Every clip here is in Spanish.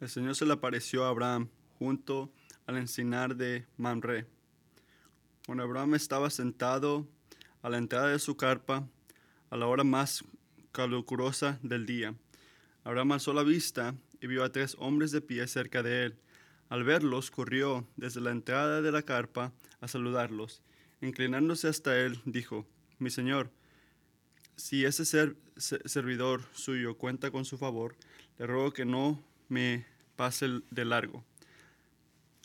el Señor se le apareció a Abraham junto al encinar de Mamre. Cuando Abraham estaba sentado a la entrada de su carpa, a la hora más calurosa del día, Abraham alzó la vista y vio a tres hombres de pie cerca de él. Al verlos, corrió desde la entrada de la carpa a saludarlos. Inclinándose hasta él, dijo, Mi señor, si ese ser, servidor suyo cuenta con su favor, le ruego que no me pase de largo.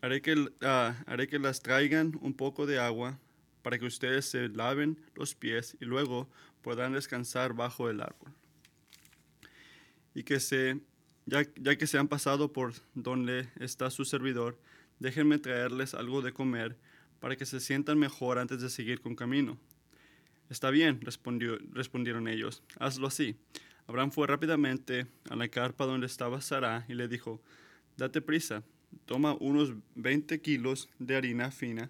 Haré que, ah, haré que las traigan un poco de agua para que ustedes se laven los pies y luego puedan descansar bajo el árbol. Y que se, ya, ya que se han pasado por donde está su servidor, déjenme traerles algo de comer para que se sientan mejor antes de seguir con camino. Está bien, respondió, respondieron ellos, hazlo así. Abraham fue rápidamente a la carpa donde estaba Sara y le dijo, date prisa, toma unos 20 kilos de harina fina,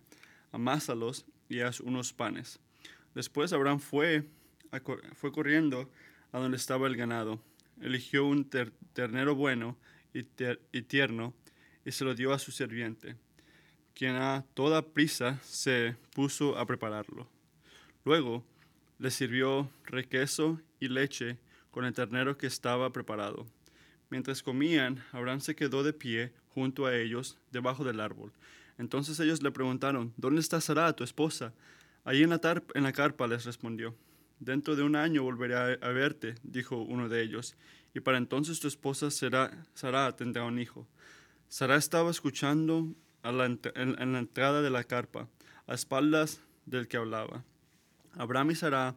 amásalos y haz unos panes. Después Abraham fue, fue corriendo a donde estaba el ganado, eligió un ternero bueno y, y tierno y se lo dio a su sirviente, quien a toda prisa se puso a prepararlo. Luego le sirvió requeso y leche con el ternero que estaba preparado. Mientras comían, Abraham se quedó de pie junto a ellos, debajo del árbol. Entonces ellos le preguntaron, ¿Dónde está Sara, tu esposa? Allí en la, en carpa les respondió. Dentro de un año volveré a, verte, dijo uno de ellos, y para entonces tu esposa será, Sara tendrá un hijo. Sara estaba escuchando la, en la entrada de la carpa, a espaldas del que hablaba. Abraham y Sara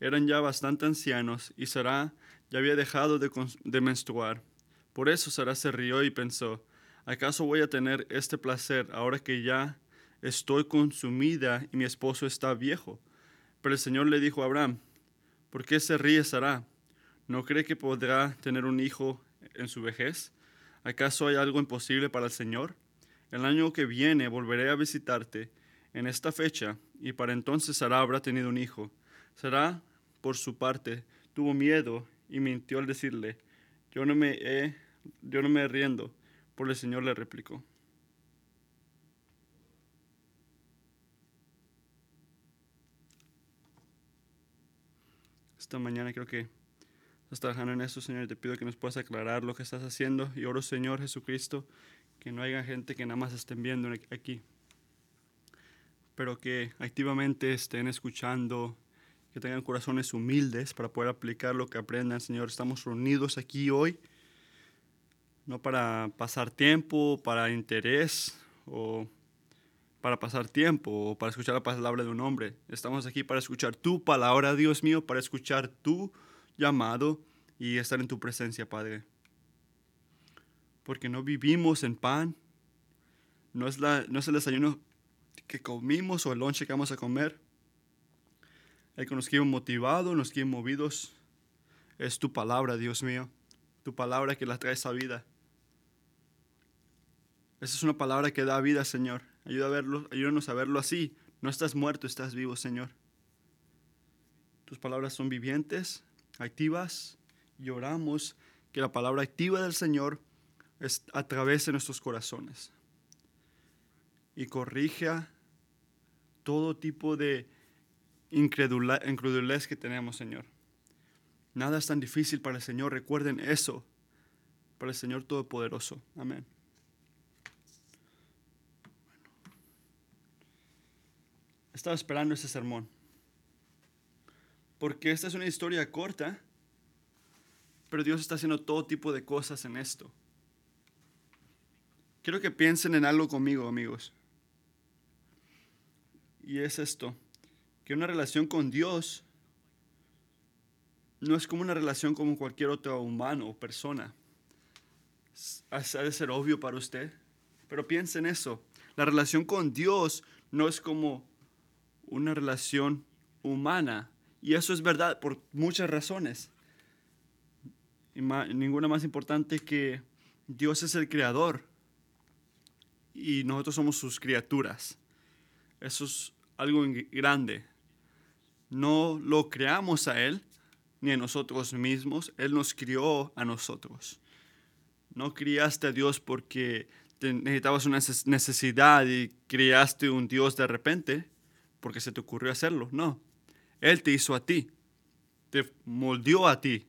eran ya bastante ancianos y Sara ya había dejado de, menstruar. Por eso Sara se rió y pensó, ¿acaso voy a tener este placer ahora que ya estoy consumida y mi esposo está viejo? Pero el Señor le dijo a Abraham, ¿por qué se ríe Sara? ¿No cree que podrá tener un hijo en su vejez? ¿Acaso hay algo imposible para el Señor? El año que viene volveré a visitarte en esta fecha y para entonces Sara habrá tenido un hijo. Sara, por su parte, tuvo miedo y mintió al decirle, yo no me he, yo no me riendo, por el Señor le replicó. Esta mañana creo que estás trabajando en eso, Señor, te pido que nos puedas aclarar lo que estás haciendo y oro, Señor Jesucristo, que no haya gente que nada más estén viendo aquí pero que activamente estén escuchando, que tengan corazones humildes para poder aplicar lo que aprendan, Señor. Estamos reunidos aquí hoy, no para pasar tiempo, para interés o para pasar tiempo o para escuchar la palabra de un hombre. Estamos aquí para escuchar tu palabra, Dios mío, para escuchar tu llamado y estar en tu presencia, Padre. Porque no vivimos en pan, no es, la, no es el desayuno que comimos o el lonche que vamos a comer. El que nos quiere motivados, nos quiere movidos, es tu palabra, Dios mío. Tu palabra que la trae esa vida. Esa es una palabra que da vida, Señor. Ayuda a verlo, ayúdanos a verlo así. No estás muerto, estás vivo, Señor. Tus palabras son vivientes, activas, y oramos que la palabra activa del Señor es, a nuestros corazones y corrija todo tipo de incredulez que tenemos, Señor. Nada es tan difícil para el Señor. Recuerden eso, para el Señor Todopoderoso. Amén. Estaba esperando ese sermón. Porque esta es una historia corta, pero Dios está haciendo todo tipo de cosas en esto. Quiero que piensen en algo conmigo, amigos. Y es esto, que una relación con Dios no es como una relación como cualquier otro humano o persona. Ha de ser obvio para usted, pero piense en eso. La relación con Dios no es como una relación humana. Y eso es verdad por muchas razones. Y ninguna más importante que Dios es el creador y nosotros somos sus criaturas. Eso es algo grande. No lo creamos a Él ni a nosotros mismos. Él nos crió a nosotros. no criaste a Dios porque necesitabas una necesidad y criaste un Dios de repente porque se te ocurrió hacerlo. No, Él te hizo a ti, te moldeó a ti.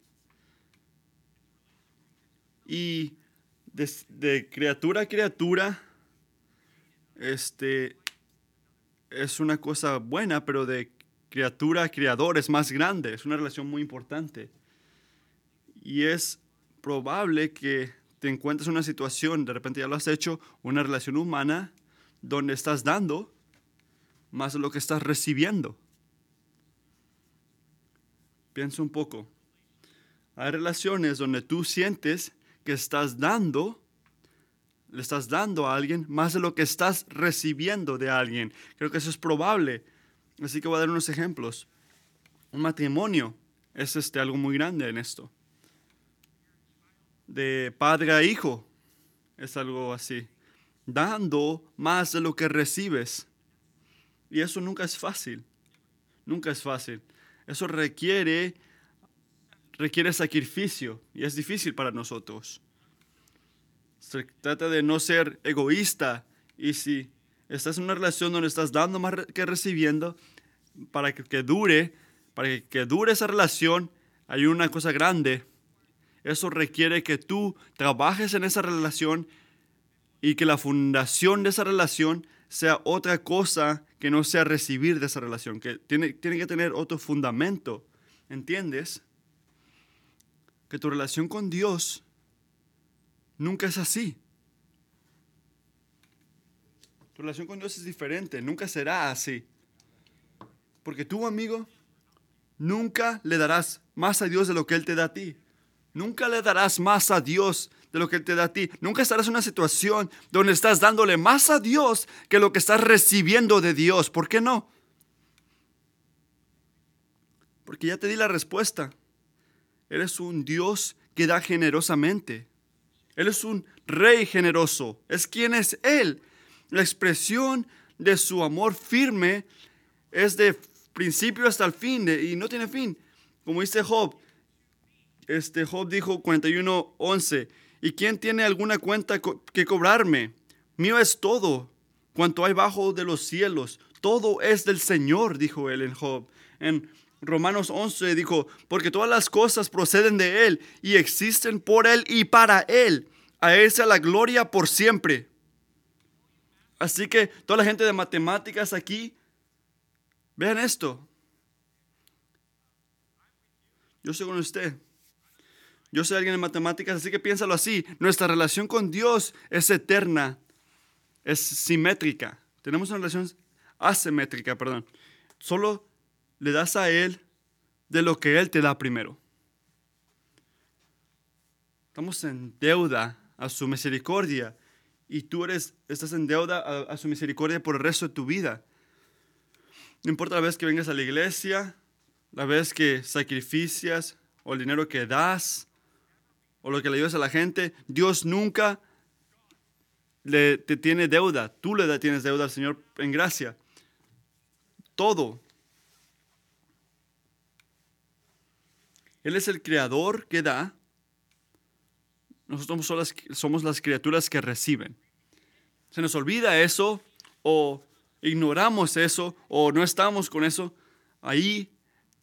Y de, criatura a criatura, este, es una cosa buena, pero de criatura a criador es más grande, es una relación muy importante. Y es probable que te encuentres en una situación, de repente ya lo has hecho, una relación humana donde estás dando más de lo que estás recibiendo. Piensa un poco. Hay relaciones donde tú sientes que estás dando, le estás dando a alguien más de lo que estás recibiendo de alguien. Creo que eso es probable. Así que voy a dar unos ejemplos. Un matrimonio es este, algo muy grande en esto de padre a hijo. Es algo así. Dando más de lo que recibes. Y eso nunca es fácil. Nunca es fácil. Eso requiere, requiere sacrificio y es difícil para nosotros. Se trata de no ser egoísta y si estás en una relación donde estás dando más que recibiendo, para que, dure, para que, que dure esa relación, hay una cosa grande eso requiere que tú trabajes en esa relación y que la fundación de esa relación sea otra cosa que no sea recibir de esa relación, que tiene, tiene que tener otro fundamento. ¿Entiendes? Que tu relación con Dios nunca es así. Tu relación con Dios es diferente, nunca será así. Porque tú, amigo, nunca le darás más a Dios de lo que Él te da a ti. Nunca le darás más a Dios de lo que Él te da a ti. Nunca estarás en una situación donde estás dándole más a Dios que lo que estás recibiendo de Dios. ¿Por qué no? Porque ya te di la respuesta. Eres un Dios que da generosamente. Él es un rey generoso. Es quien es Él. La expresión de su amor firme es de principio hasta el fin y no tiene fin. Como dice Job, este Job dijo 41:11, ¿y quién tiene alguna cuenta que cobrarme? Mío es todo, cuanto hay bajo de los cielos, todo es del Señor, dijo él en Job. En Romanos 11 dijo, porque todas las cosas proceden de Él y existen por Él y para Él. A Él sea la gloria por siempre. Así que toda la gente de matemáticas aquí, vean esto. Yo soy con usted. Yo soy alguien en matemáticas, así que piénsalo así. Nuestra relación con Dios es eterna, es simétrica. Tenemos una relación asimétrica, perdón. Solo le das a Él de lo que Él te da primero. Estamos en deuda a su misericordia y tú eres, estás en deuda a, su misericordia por el resto de tu vida. No importa la vez que vengas a la iglesia, la vez que sacrificias o el dinero que das, o lo que le ayudas a la gente, Dios nunca le, te tiene deuda. Tú le tienes deuda al Señor en gracia. Todo. Él es el creador que da. Nosotros somos las, somos las criaturas que reciben. Se nos olvida eso o ignoramos eso o no estamos con eso. Ahí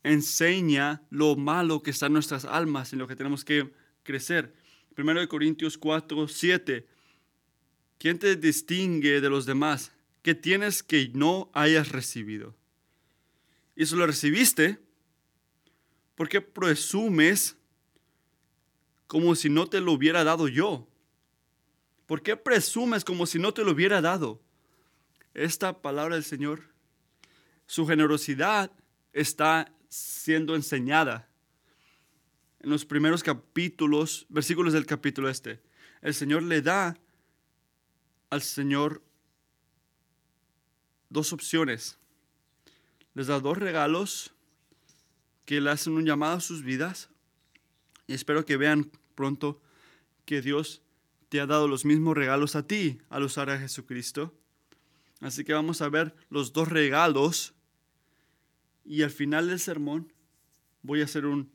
enseña lo malo que está en nuestras almas y lo que tenemos que crecer. Primero de Corintios 4, 7. ¿Quién te distingue de los demás? ¿Qué tienes que no hayas recibido? Y si lo recibiste, ¿por qué presumes como si no te lo hubiera dado yo? ¿Por qué presumes como si no te lo hubiera dado? Esta palabra del Señor, su generosidad está siendo enseñada en los primeros capítulos, versículos del capítulo este. El Señor le da al Señor dos opciones. Les da dos regalos que le hacen un llamado a sus vidas. Y espero que vean pronto que Dios te ha dado los mismos regalos a ti al usar a Jesucristo. Así que vamos a ver los dos regalos. Y al final del sermón voy a hacer un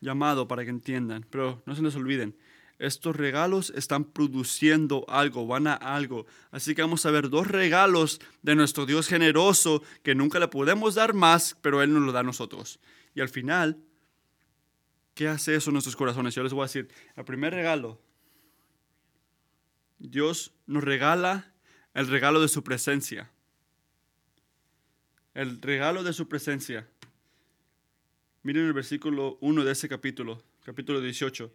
llamado para que entiendan, pero no se les olviden. estos regalos están produciendo algo, van a algo. Así que vamos a ver dos regalos de nuestro Dios generoso que nunca le podemos dar más, pero Él nos lo da a nosotros. Y al final, ¿qué hace eso en nuestros corazones? Yo les voy a decir, el primer regalo, Dios nos regala el regalo de su presencia. El regalo de su presencia. Miren el versículo 1 de ese capítulo, capítulo 18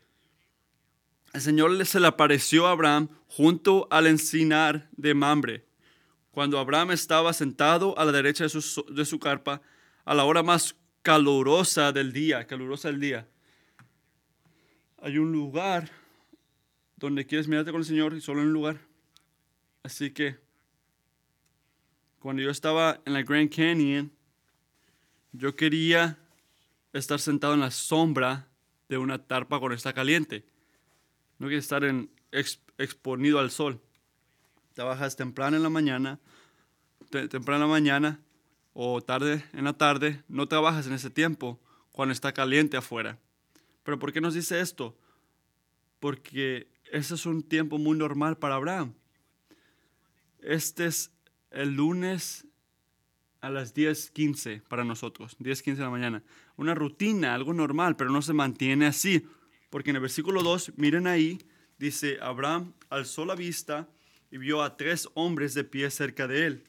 el Señor se le apareció a Abraham junto al encinar de Mambre, cuando Abraham estaba sentado a la derecha de su, de su carpa a la hora más calurosa del día, calurosa del día. Hay un lugar donde quieres mirarte con el Señor y solo en un lugar. Así que cuando yo estaba en la Grand Canyon, yo quería estar sentado en la sombra de una tarpa cuando está caliente. No quieres estar en, exponido al sol. Trabajas temprano en la mañana, temprano en la mañana o tarde en la tarde. No trabajas en ese tiempo cuando está caliente afuera. Pero ¿por qué nos dice esto? Porque ese es un tiempo muy normal para Abraham. Este es el lunes a las 10:15 para nosotros, 10:15 de la mañana. Una rutina, algo normal, pero no se mantiene así. Porque en el versículo 2, miren ahí, dice, Abraham alzó la vista y vio a tres hombres de pie cerca de él.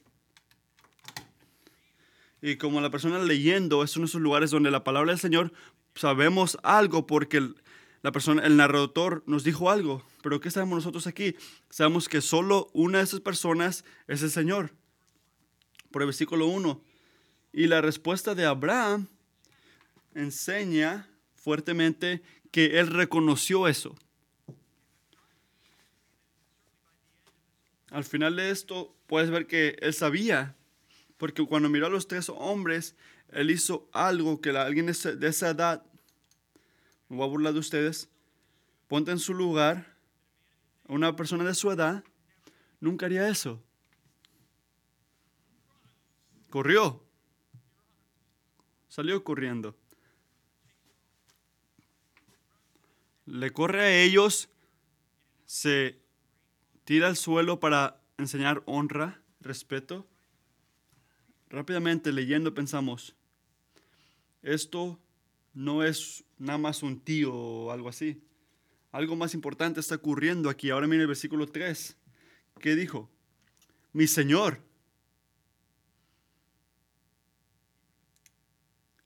Y como la persona leyendo es uno de esos lugares donde la palabra del Señor sabemos algo porque la persona, el narrador nos dijo algo. Pero ¿qué sabemos nosotros aquí? Sabemos que solo una de esas personas es el Señor. Por el versículo 1. Y la respuesta de Abraham enseña fuertemente que él reconoció eso. Al final de esto puedes ver que él sabía, porque cuando miró a los tres hombres, él hizo algo que alguien de esa edad, me voy a burlar de ustedes, ponte en su lugar, una persona de su edad, nunca haría eso. Corrió, salió corriendo. le corre a ellos, se tira al suelo para enseñar honra, respeto. Rápidamente leyendo pensamos, esto no es nada más un tío o algo así. Algo más importante está ocurriendo aquí. Ahora mire el versículo 3. ¿Qué dijo? Mi Señor.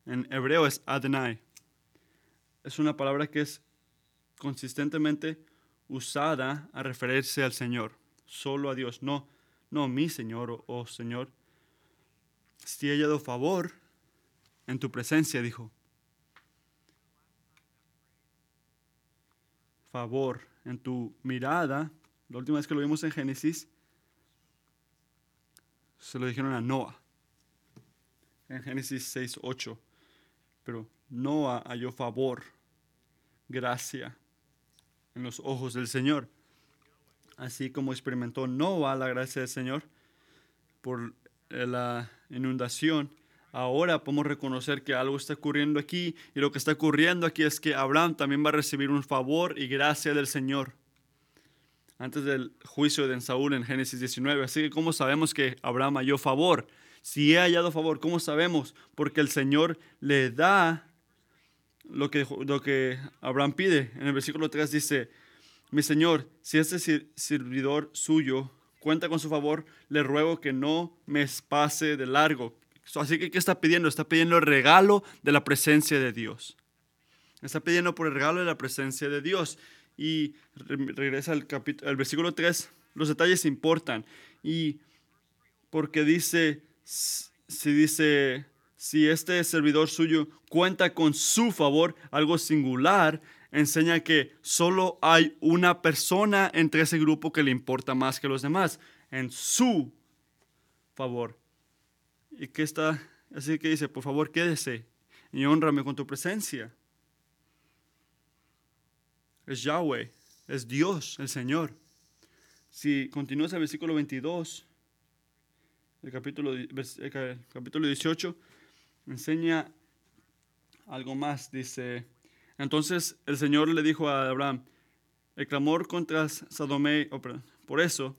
En hebreo es Adonai. Es una palabra que es consistentemente usada a referirse al Señor, solo a Dios, no, no mi Señor o Señor. Si he hallado favor en tu presencia, dijo. Favor en tu mirada. La última vez que lo vimos en Génesis, se lo dijeron a Noah. En Génesis 6, 8. Pero Noah halló favor, gracia en los ojos del Señor. Así como experimentó Noah la gracia del Señor por la inundación, ahora podemos reconocer que algo está ocurriendo aquí y lo que está ocurriendo aquí es que Abraham también va a recibir un favor y gracia del Señor antes del juicio de Saúl en Génesis 19. Así que ¿cómo sabemos que Abraham halló favor? Si he hallado favor, ¿cómo sabemos? Porque el Señor le da lo que, lo que Abraham pide. En el versículo 3 dice, mi Señor, si este servidor suyo cuenta con su favor, le ruego que no me pase de largo. Así que, ¿qué está pidiendo? Está pidiendo el regalo de la presencia de Dios. Está pidiendo por el regalo de la presencia de Dios. Y regresa al, al versículo 3, los detalles importan. Y porque dice, si dice, si este servidor suyo cuenta con su favor, algo singular, enseña que solo hay una persona entre ese grupo que le importa más que los demás, en su favor. ¿Y qué está? Así que dice, por favor, quédese y honrame con tu presencia. Es Yahweh, es Dios, el Señor. Si continúas el versículo 22, el capítulo, el capítulo 18, enseña algo más. Dice, entonces el Señor le dijo a Abraham, el clamor contra Salomé, oh, por eso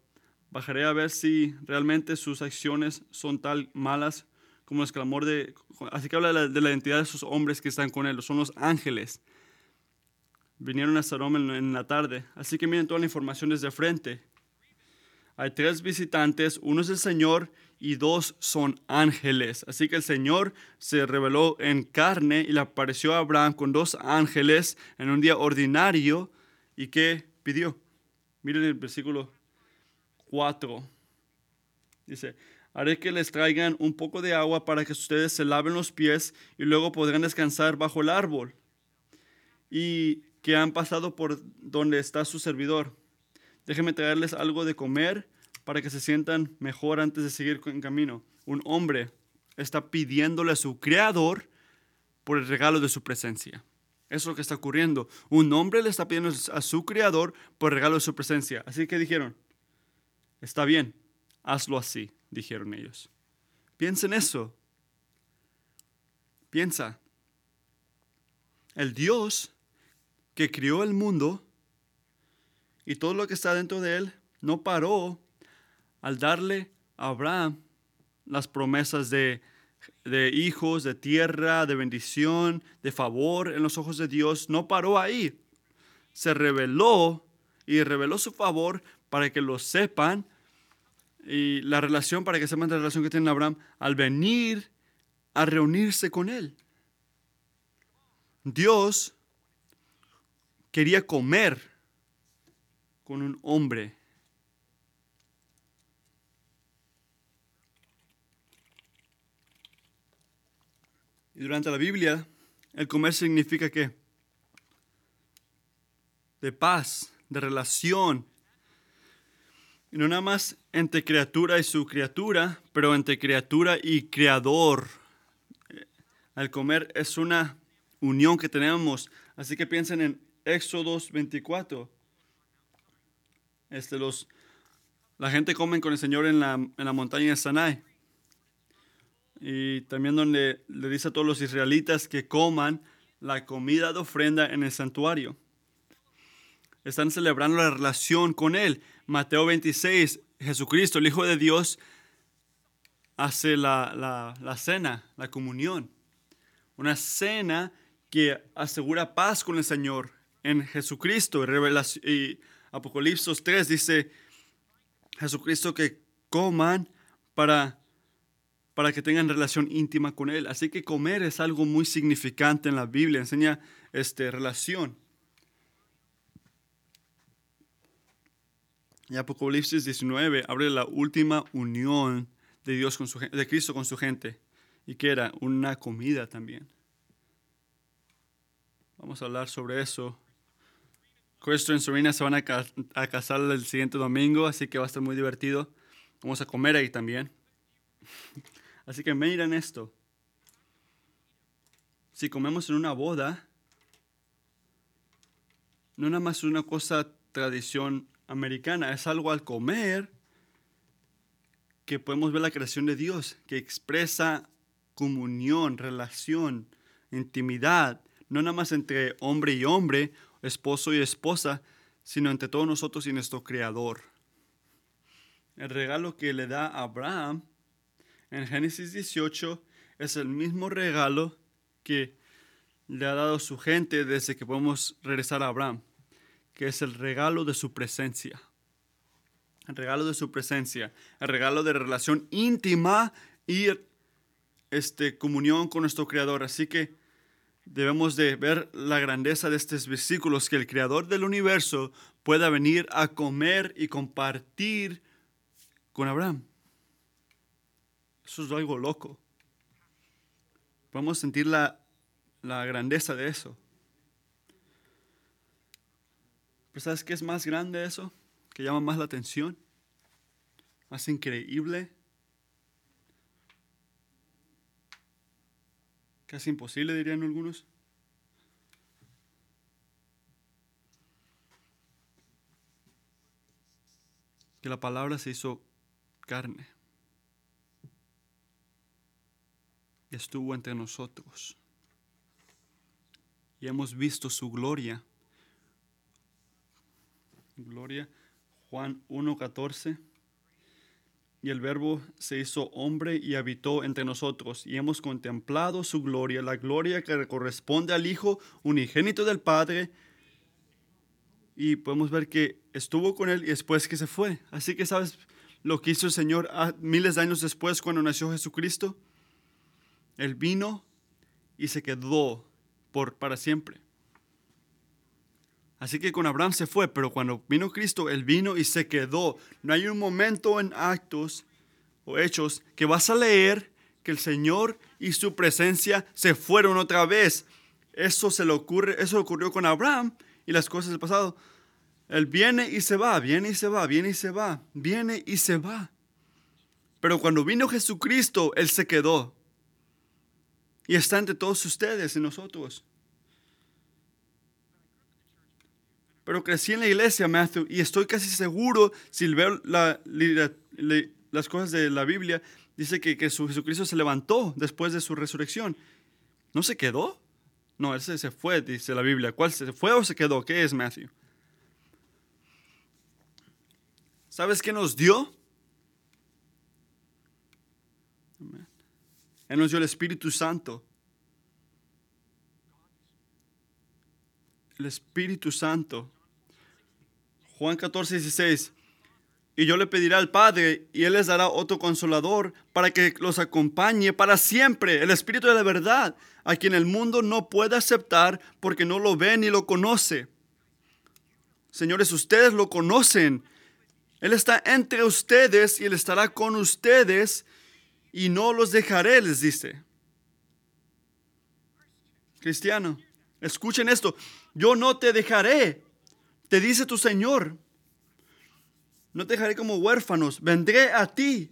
bajaré a ver si realmente sus acciones son tal malas como el clamor de... Así que habla de la, de la identidad de esos hombres que están con él, son los ángeles. Vinieron a Salomé en, en la tarde, así que miren toda la información desde frente. Hay tres visitantes, uno es el Señor y dos son ángeles. Así que el Señor se reveló en carne y le apareció a Abraham con dos ángeles en un día ordinario. ¿Y qué pidió? Miren el versículo 4. Dice, haré que les traigan un poco de agua para que ustedes se laven los pies y luego podrán descansar bajo el árbol. Y que han pasado por donde está su servidor. Déjenme traerles algo de comer para que se sientan mejor antes de seguir en camino. Un hombre está pidiéndole a su creador por el regalo de su presencia. Eso es lo que está ocurriendo. Un hombre le está pidiendo a su creador por el regalo de su presencia. Así que dijeron, está bien, hazlo así, dijeron ellos. Piensa en eso. Piensa. El Dios que crió el mundo y todo lo que está dentro de él no paró al darle a Abraham las promesas de, hijos, de tierra, de bendición, de favor en los ojos de Dios, no paró ahí. Se reveló y reveló su favor para que lo sepan y la relación, para que sepan la relación que tiene Abraham al venir a reunirse con él. Dios quería comer con un hombre durante la Biblia, el comer significa que de paz, de relación. Y no nada más entre criatura y su criatura, pero entre criatura y creador. El comer es una unión que tenemos. Así que piensen en Éxodo 24. Este, los, la gente come con el Señor en la, en la montaña de Sanai y también donde le dice a todos los israelitas que coman la comida de ofrenda en el santuario. Están celebrando la relación con Él. Mateo 26, Jesucristo, el Hijo de Dios, hace la, cena, la comunión. Una cena que asegura paz con el Señor en Jesucristo. Y Apocalipsis 3 dice, Jesucristo que coman para para que tengan relación íntima con Él. Así que comer es algo muy significante en la Biblia, enseña este, relación. Y Apocalipsis 19 abre la última unión de Dios con su de Cristo con su gente. Y que era una comida también. Vamos a hablar sobre eso. Cristo y Serena se van a, a casar el siguiente domingo, así que va a estar muy divertido. Vamos a comer ahí también. Así que miren esto. Si comemos en una boda, no nada más una cosa tradición americana, es algo al comer que podemos ver la creación de Dios, que expresa comunión, relación, intimidad, no nada más entre hombre y hombre, esposo y esposa, sino entre todos nosotros y nuestro Creador. El regalo que le da a Abraham en Génesis 18 es el mismo regalo que le ha dado su gente desde que podemos regresar a Abraham, que es el regalo de su presencia. El regalo de su presencia, el regalo de relación íntima y este, comunión con nuestro Creador. Así que debemos de ver la grandeza de estos versículos, que el Creador del universo pueda venir a comer y compartir con Abraham. Eso es algo loco. Podemos sentir la, la grandeza de eso. Pero ¿sabes qué es más grande eso? Que llama más la atención. Más increíble. Casi imposible, dirían algunos. Que la palabra se hizo carne. Estuvo entre nosotros. Y hemos visto su gloria gloria. Juan 1.14. Y el verbo se hizo hombre y habitó entre nosotros, y hemos contemplado su gloria, la gloria que corresponde al Hijo unigénito del Padre. Y podemos ver que estuvo con él y después que se fue. Así que sabes lo que hizo el Señor miles de años después cuando nació Jesucristo. Él vino y se quedó por, para siempre. Así que con Abraham se fue, pero cuando vino Cristo, Él vino y se quedó. No hay un momento en actos o hechos que vas a leer que el Señor y su presencia se fueron otra vez. Eso se le ocurre, eso ocurrió con Abraham y las cosas del pasado. Él viene y se va, viene y se va, viene y se va, viene y se va. Pero cuando vino Jesucristo, Él se quedó. Y está entre todos ustedes y nosotros. pero crecí en la iglesia, Matthew, y estoy casi seguro, si veo las cosas de la Biblia, dice que, que su Jesucristo se levantó después de su resurrección. ¿No se quedó? No, él se, se fue, dice la Biblia. ¿Cuál se fue o se quedó? ¿Qué es, Matthew? ¿Sabes qué nos dio? Él nos dio el Espíritu Santo. el Espíritu Santo. Juan 14, 16. Y yo le pediré al Padre y Él les dará otro consolador para que los acompañe para siempre, el Espíritu de la verdad, a quien el mundo no puede aceptar porque no lo ve ni lo conoce. Señores, ustedes lo conocen. Él está entre ustedes y Él estará con ustedes y no los dejaré, les dice. Cristiano, escuchen esto yo no te dejaré, te dice tu Señor. No te dejaré como huérfanos, vendré a ti.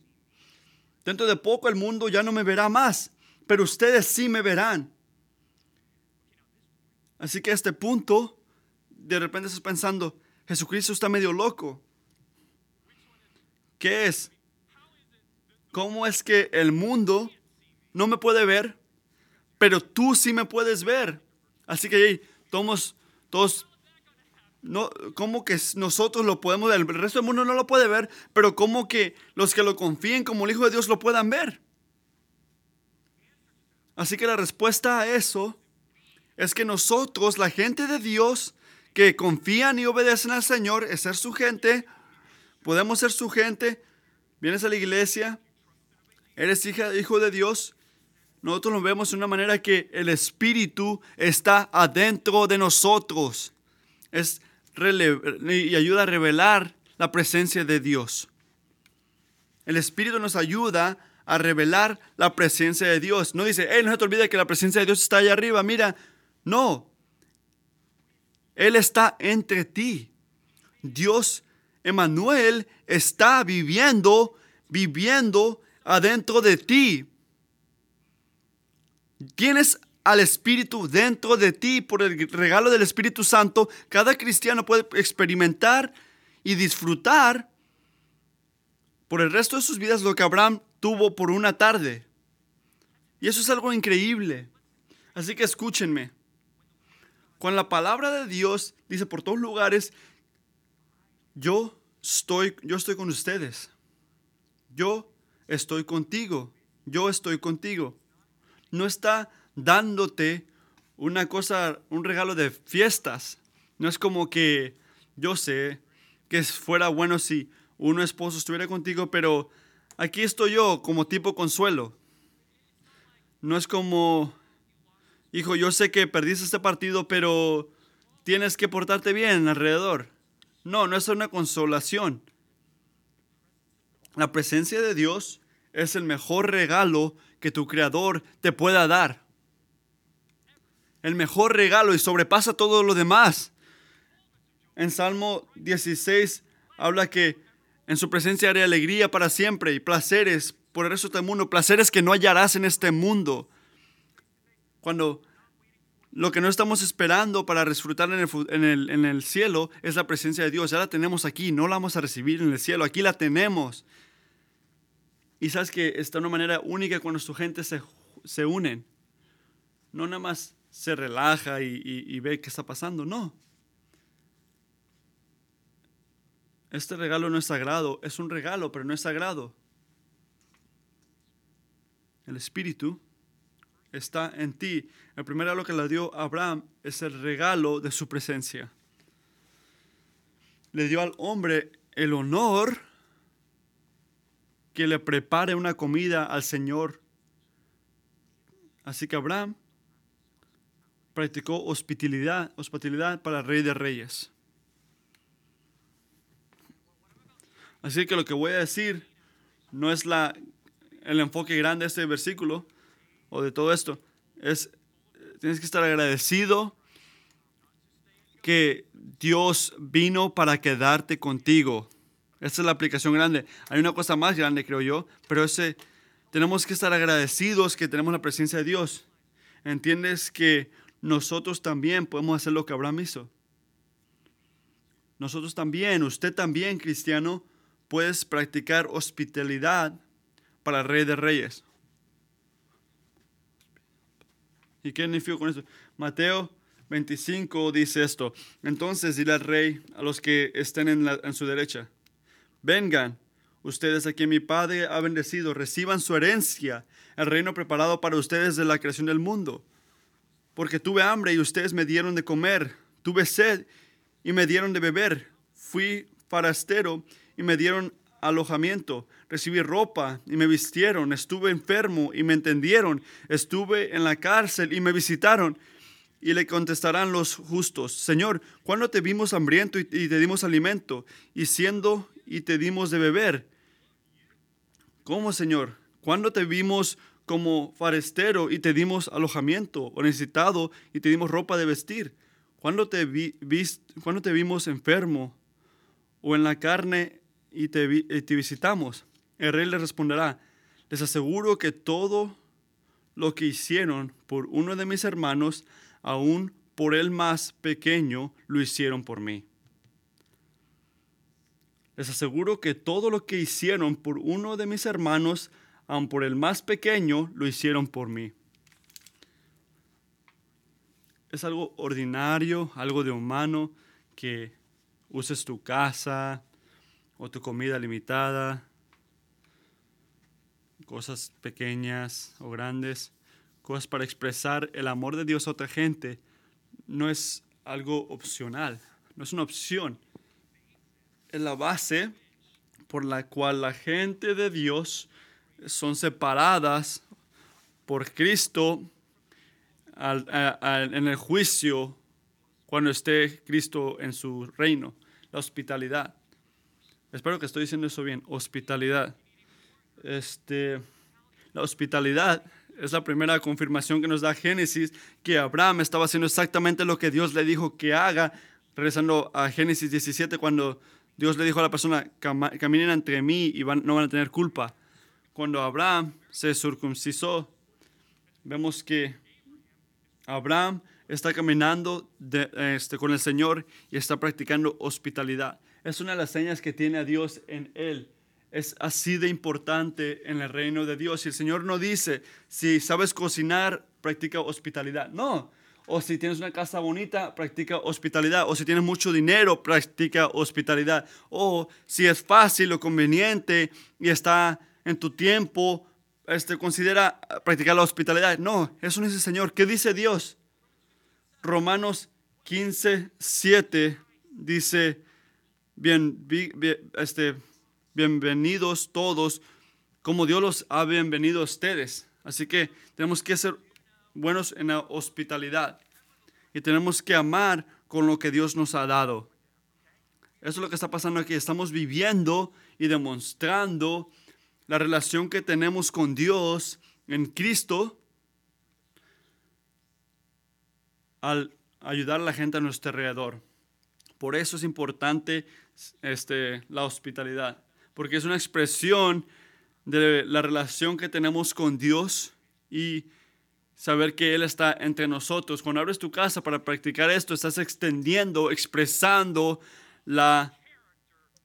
Dentro de poco el mundo ya no me verá más, pero ustedes sí me verán. Así que a este punto, de repente estás pensando, Jesucristo está medio loco. ¿Qué es? ¿Cómo es que el mundo no me puede ver, pero tú sí me puedes ver? Así que todos, todos, no, como que nosotros lo podemos ver, el resto del mundo no lo puede ver, pero como que los que lo confíen como el Hijo de Dios lo puedan ver. Así que la respuesta a eso es que nosotros, la gente de Dios, que confían y obedecen al Señor, es ser su gente, podemos ser su gente, vienes a la iglesia, eres hija, hijo de Dios, nosotros lo vemos de una manera que el Espíritu está adentro de nosotros. Es y ayuda a revelar la presencia de Dios. El Espíritu nos ayuda a revelar la presencia de Dios. No dice, hey, no se te olvide que la presencia de Dios está allá arriba. Mira, no. Él está entre ti. Dios, Emanuel, está viviendo, viviendo adentro de ti. Tienes al Espíritu dentro de ti por el regalo del Espíritu Santo. Cada cristiano puede experimentar y disfrutar por el resto de sus vidas lo que Abraham tuvo por una tarde. Y eso es algo increíble. Así que escúchenme. Con la palabra de Dios dice por todos lugares, yo estoy, yo estoy con ustedes. Yo estoy contigo. Yo estoy contigo no está dándote una cosa, un regalo de fiestas. No es como que yo sé que fuera bueno si uno esposo estuviera contigo, pero aquí estoy yo como tipo consuelo. No es como, hijo, yo sé que perdiste este partido, pero tienes que portarte bien alrededor. No, no es una consolación. La presencia de Dios es el mejor regalo que tu creador te pueda dar. El mejor regalo y sobrepasa todo lo demás. En Salmo 16 habla que en su presencia haré alegría para siempre y placeres por el resto del mundo, placeres que no hallarás en este mundo. Cuando lo que no estamos esperando para disfrutar en el, cielo es la presencia de Dios. Ya la tenemos aquí, no la vamos a recibir en el cielo, aquí la tenemos. Y sabes que está una manera única cuando su gente se, se unen. No nada más se relaja y, ve qué está pasando, no. Este regalo no es sagrado, es un regalo, pero no es sagrado. El Espíritu está en ti. El primer regalo que le dio Abraham es el regalo de su presencia. Le dio al hombre el honor que le prepare una comida al Señor. Así que Abraham practicó hospitalidad, hospitalidad para el Rey de Reyes. Así que lo que voy a decir no es la, el enfoque grande de este versículo o de todo esto. Es, tienes que estar agradecido que Dios vino para quedarte contigo. Esa es la aplicación grande. Hay una cosa más grande, creo yo, pero ese, tenemos que estar agradecidos que tenemos la presencia de Dios. ¿Entiendes que nosotros también podemos hacer lo que Abraham hizo? Nosotros también, usted también, cristiano, puedes practicar hospitalidad para el Rey de Reyes. ¿Y qué significa con eso? Mateo 25 dice esto. Entonces dile al rey a los que estén en su derecha, vengan, ustedes a quien mi Padre ha bendecido, reciban su herencia, el reino preparado para ustedes de la creación del mundo. Porque tuve hambre y ustedes me dieron de comer, tuve sed y me dieron de beber, fui farastero y me dieron alojamiento, recibí ropa y me vistieron, estuve enfermo y me entendieron, estuve en la cárcel y me visitaron. Y le contestarán los justos, Señor, ¿cuándo te vimos hambriento y, te dimos alimento? Y siendo y te dimos de beber. ¿Cómo, Señor? ¿Cuándo te vimos como farestero y te dimos alojamiento? ¿O necesitado y te dimos ropa de vestir? ¿Cuándo te, vi, ¿cuándo te vimos enfermo o en la carne y te, visitamos. El rey le responderá, les aseguro que todo lo que hicieron por uno de mis hermanos, aún por el más pequeño, lo hicieron por mí. Les aseguro que todo lo que hicieron por uno de mis hermanos, aun por el más pequeño, lo hicieron por mí. Es algo ordinario, algo de humano, que uses tu casa, o tu comida limitada, cosas pequeñas o grandes, cosas para expresar el amor de Dios a otra gente, no es algo opcional, no es una opción. Es la base por la cual la gente de Dios son separadas por Cristo en el juicio cuando esté Cristo en su reino, la hospitalidad. Espero que estoy diciendo eso bien. Hospitalidad. Este, la hospitalidad es la primera confirmación que nos da Génesis que Abraham estaba haciendo exactamente lo que Dios le dijo que haga. Regresando a Génesis 17, cuando Dios le dijo a la persona, caminen entre mí y no van a tener culpa. Cuando Abraham se circuncisó, vemos que Abraham está caminando este, con el Señor y está practicando hospitalidad es una de las señas que tiene a Dios en él. Es así de importante en el reino de Dios. Y el Señor no dice, si sabes cocinar, practica hospitalidad. No. O si tienes una casa bonita, practica hospitalidad. O si tienes mucho dinero, practica hospitalidad. O si es fácil o conveniente y está en tu tiempo, este, considera practicar la hospitalidad. No, eso no dice el Señor. ¿Qué dice Dios? Romanos 15, 7 dice, este, bienvenidos todos, como Dios los ha bienvenido a ustedes. Así que tenemos que ser buenos en la hospitalidad y tenemos que amar con lo que Dios nos ha dado. Eso es lo que está pasando aquí. Estamos viviendo y demostrando la relación que tenemos con Dios en Cristo al ayudar a la gente a nuestro alrededor. Por eso es importante este, la hospitalidad, porque es una expresión de la relación que tenemos con Dios y saber que Él está entre nosotros. Cuando abres tu casa para practicar esto, estás extendiendo, expresando la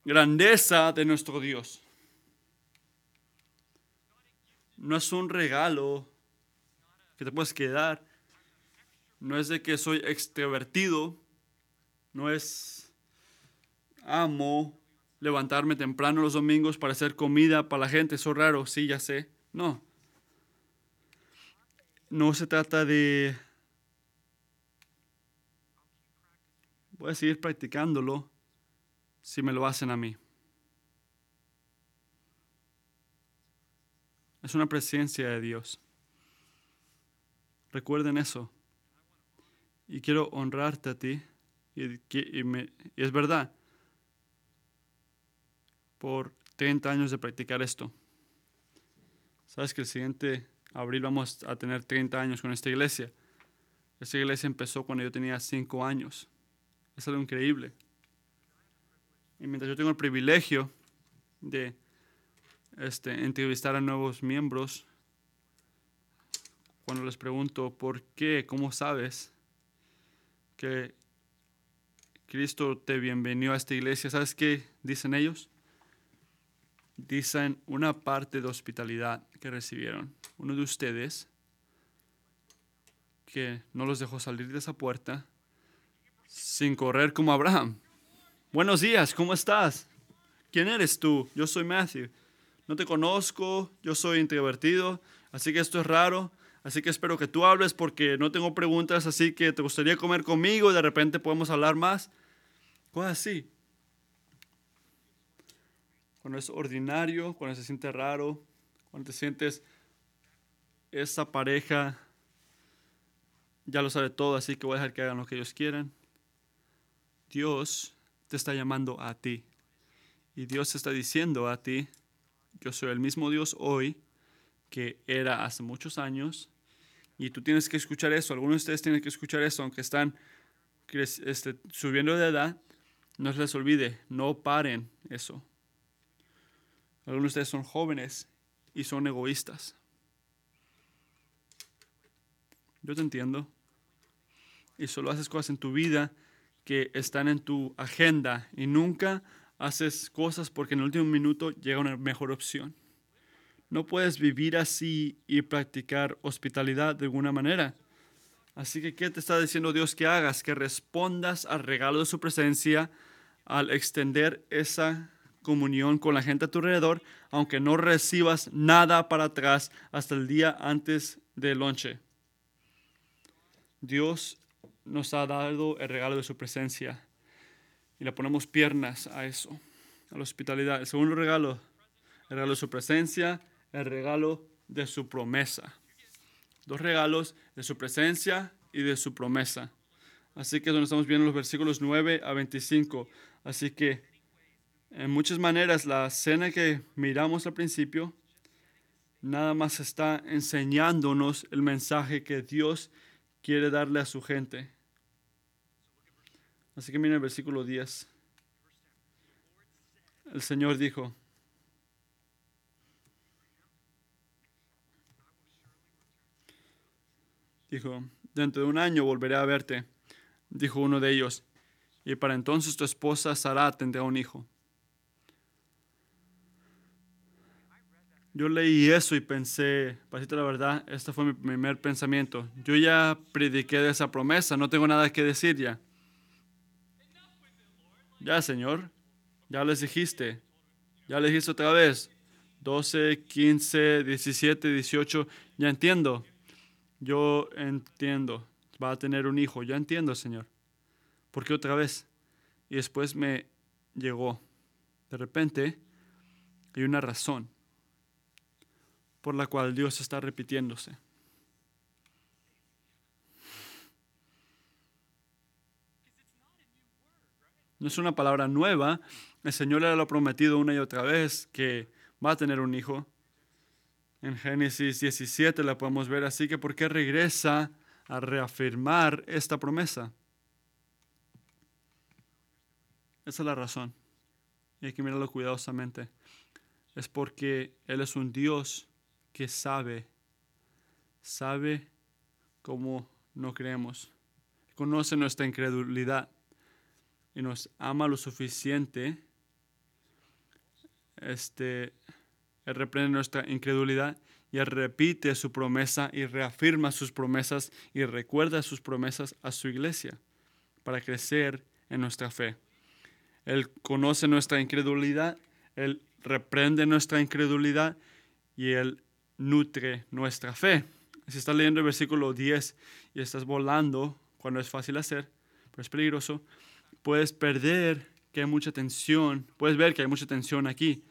grandeza de nuestro Dios. No es un regalo que te puedes quedar. No es de que soy extrovertido. No es amo levantarme temprano los domingos para hacer comida para la gente. Eso es raro, sí, ya sé. No. No se trata de... Voy a seguir practicándolo si me lo hacen a mí. Es una presencia de Dios. Recuerden eso. Y quiero honrarte a ti. Y, es verdad. Por 30 años de practicar esto. Sabes que el siguiente abril vamos a tener 30 años con esta iglesia. Esta iglesia empezó cuando yo tenía 5 años. Es algo increíble. Y mientras yo tengo el privilegio de este, entrevistar a nuevos miembros, cuando les pregunto por qué, cómo sabes que Cristo te bienvenió a esta iglesia, ¿sabes qué dicen ellos? Dicen una parte de hospitalidad que recibieron. Uno de ustedes que no los dejó salir de esa puerta sin correr como Abraham. Buenos días, ¿cómo estás? ¿Quién eres tú? Yo soy Matthew. No te conozco, yo soy introvertido, así que esto es raro. Así que espero que tú hables porque no tengo preguntas, así que te gustaría comer conmigo y de repente podemos hablar más. Cosas así. Cuando es ordinario, cuando se siente raro, cuando te sientes esa pareja ya lo sabe todo, así que voy a dejar que hagan lo que ellos quieran. Dios te está llamando a ti. Y Dios está diciendo a ti, yo soy el mismo Dios hoy que era hace muchos años. Y tú tienes que escuchar eso. Algunos de ustedes tienen que escuchar eso, aunque están este, subiendo de edad. No se les olvide, no paren eso. Algunos de ustedes son jóvenes y son egoístas. Yo te entiendo. Y solo haces cosas en tu vida que están en tu agenda y nunca haces cosas porque en el último minuto llega una mejor opción. No puedes vivir así y practicar hospitalidad de alguna manera. Así que, ¿qué te está diciendo Dios que hagas? Que respondas al regalo de su presencia al extender esa comunión con la gente a tu alrededor, aunque no recibas nada para atrás hasta el día antes del lonche. Dios nos ha dado el regalo de su presencia y le ponemos piernas a eso, a la hospitalidad. El segundo regalo, el regalo de su presencia, el regalo de su promesa. Dos regalos de su presencia y de su promesa. Así que es donde estamos viendo los versículos 9 a 25. Así que en muchas maneras la escena que miramos al principio nada más está enseñándonos el mensaje que Dios quiere darle a su gente. Así que miren el versículo 10. El Señor dijo, dijo, dentro de un año volveré a verte, dijo uno de ellos, y para entonces tu esposa Sara tendrá un hijo. Yo leí eso y pensé, para la verdad, este fue mi primer pensamiento. Yo ya prediqué de esa promesa, no tengo nada que decir ya. Ya, Señor, ya les dijiste. Ya les dijiste otra vez. 12, 15, 17, 18. Ya entiendo. Yo entiendo. Va a tener un hijo. Ya entiendo, Señor. ¿Por qué otra vez? Y después me llegó. De repente hay una razón por la cual Dios está repitiéndose. No es una palabra nueva. El Señor le ha prometido una y otra vez que va a tener un hijo. En Génesis 17 la podemos ver así que ¿por qué regresa a reafirmar esta promesa? Esa es la razón. Y hay que mirarlo cuidadosamente. Es porque Él es un Dios que sabe, sabe cómo no creemos. Conoce nuestra incredulidad y nos ama lo suficiente, este, Él reprende nuestra incredulidad y Él repite su promesa y reafirma sus promesas y recuerda sus promesas a su iglesia para crecer en nuestra fe. Él conoce nuestra incredulidad, Él reprende nuestra incredulidad y Él nutre nuestra fe. Si estás leyendo el versículo 10 y estás volando, cuando es fácil hacer, pero es peligroso, puedes perder que hay mucha tensión, puedes ver que hay mucha tensión aquí.